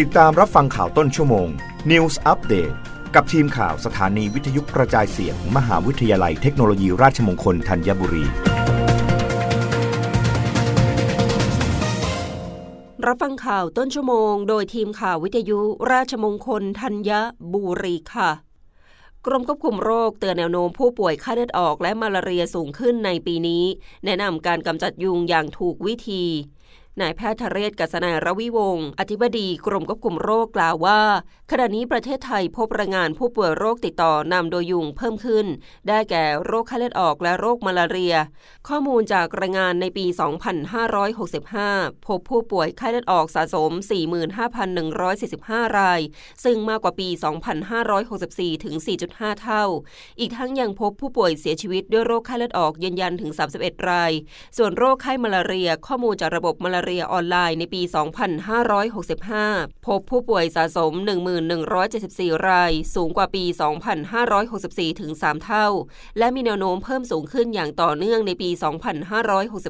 ติดตามรับฟังข่าวต้นชั่วโมง News Update กับทีมข่าวสถานีวิทยุกระจายเสียงมหาวิทยาลัยเทคโนโลยีราชมงคลธัญบุรี รับฟังข่าวต้นชั่วโมง โดยทีมข่าววิทยุราชมงคลธัญบุรีค่ะ กรมควบคุมโรคเตือนแนวโน้มผู้ป่วยไข้เลือดออกและมาลาเรียสูงขึ้นในปีนี้ แนะนำการกำจัดยุงอย่างถูกวิธี นายแพทย์ทเรศกัสนายรวิวงศ์อธิบดีกรมควบคุมโรคกล่าวว่า ขณะนี้ประเทศไทยพบรายงานผู้ป่วยโรคติดต่อนำโดยยุงเพิ่มขึ้น ได้แก่โรคไข้เลือดออกและโรคมาลาเรีย ข้อมูลจากรายงานในปี 2565 พบผู้ป่วยไข้เลือดออกสะสม 45,145 ราย ซึ่งมากกว่าปี 2564 ถึง 4.5 เท่า อีกทั้งยังพบผู้ป่วยเสียชีวิตด้วยโรคไข้เลือดออกยืนยันถึง 31 ราย ส่วนโรคไข้มาลาเรีย ข้อมูลจากระบบมาลาเรียออนไลน์ในปี 2565 พบผู้ป่วยสะสม1174 ราย สูงกว่าปี 2564 ถึง 3 เท่า และมีแนวโน้มเพิ่มสูงขึ้นอย่างต่อเนื่องในปี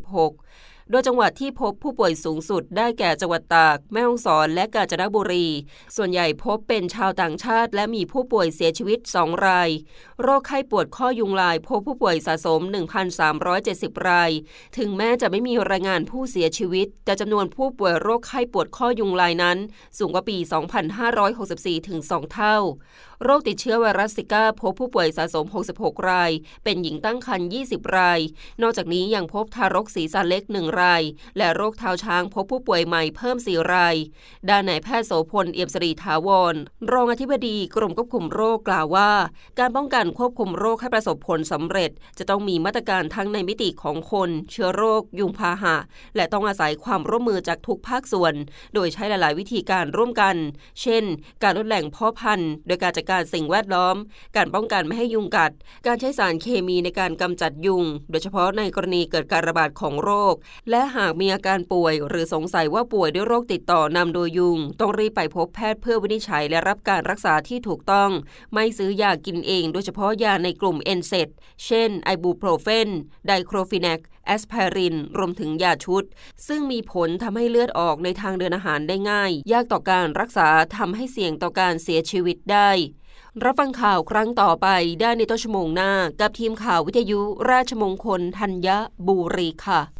2566 โดยจังหวัดที่พบผู้ป่วยสูงสุดได้แก่จังหวัดตาก แม่ฮ่องสอนและกาญจนบุรี ส่วนใหญ่พบเป็นชาวต่างชาติ และมีผู้ป่วยเสียชีวิต 2 ราย โรคไข้ปวดข้อยุงลาย พบผู้ป่วยสะสม 1,370 ราย ถึงแม้จะไม่มีรายงานผู้เสียชีวิต แต่จำนวนผู้ป่วยโรคไข้ปวดข้อยุงลายนั้น สูงกว่าปี 2564 ถึง 2 เท่า โรคติดเชื้อไวรัสซิก้าพบผู้ป่วยสะสม 66 ราย เป็นหญิงตั้งครรภ์ 20 ราย นอกจากนี้ยังพบทารกศีรษะเล็ก 1ราย และโรคเท้าช้างพบผู้ป่วยใหม่เพิ่ม 4 ราย ด้านนายแพทย์โสพล เอี่ยมสรีถาวร รองอธิบดีกรมควบคุมโรคกล่าวว่า การป้องกันควบคุมโรคให้ประสบผลสำเร็จ จะต้องมีมาตรการทั้งในมิติของคน เชื้อโรค ยุงพาหะ และต้องอาศัยความร่วมมือจากทุกภาคส่วน โดยใช้หลาย ๆ วิธีการร่วมกัน เช่น การลดแหล่งพ่อพันธุ์ โดยการจัดการสิ่งแวดล้อม การป้องกันไม่ให้ยุงกัด การใช้สารเคมีในการกำจัดยุง โดยเฉพาะในกรณีเกิดการระบาดของโรคและหากมีอาการป่วยหรือสงสัยว่าป่วยด้วยโรคติดต่อนำโดยยุง ต้องรีบไปพบแพทย์เพื่อวินิจฉัยและรับการรักษาที่ถูกต้อง ไม่ซื้อยากินเอง โดยเฉพาะยาในกลุ่ม NSAIDs เช่น ไอบูโปรเฟน ไดโคลฟีแนคแอสไพริน รวมถึงยาชุด ซึ่งมีผลทำให้เลือดออกในทางเดินอาหารได้ง่าย ยากต่อการรักษาทำให้เสี่ยงต่อการเสียชีวิตได้ รับฟังข่าวครั้งต่อไปได้ในต้นชั่วโมงหน้า กับทีมข่าววิทยุราชมงคลธัญบุรีค่ะ